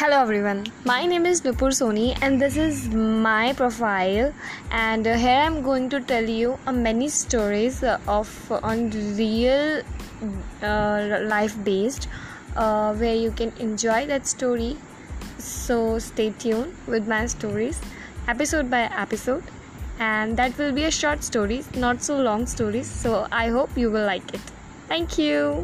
Hello everyone, my name is Nupur Soni and this is my profile and uh, here I'm going to tell you uh, many stories uh, of uh, on real uh, life based uh, where you can enjoy that story. So stay tuned with my stories episode by episode and that will be a short stories not so long stories so I hope you will like it. Thank you.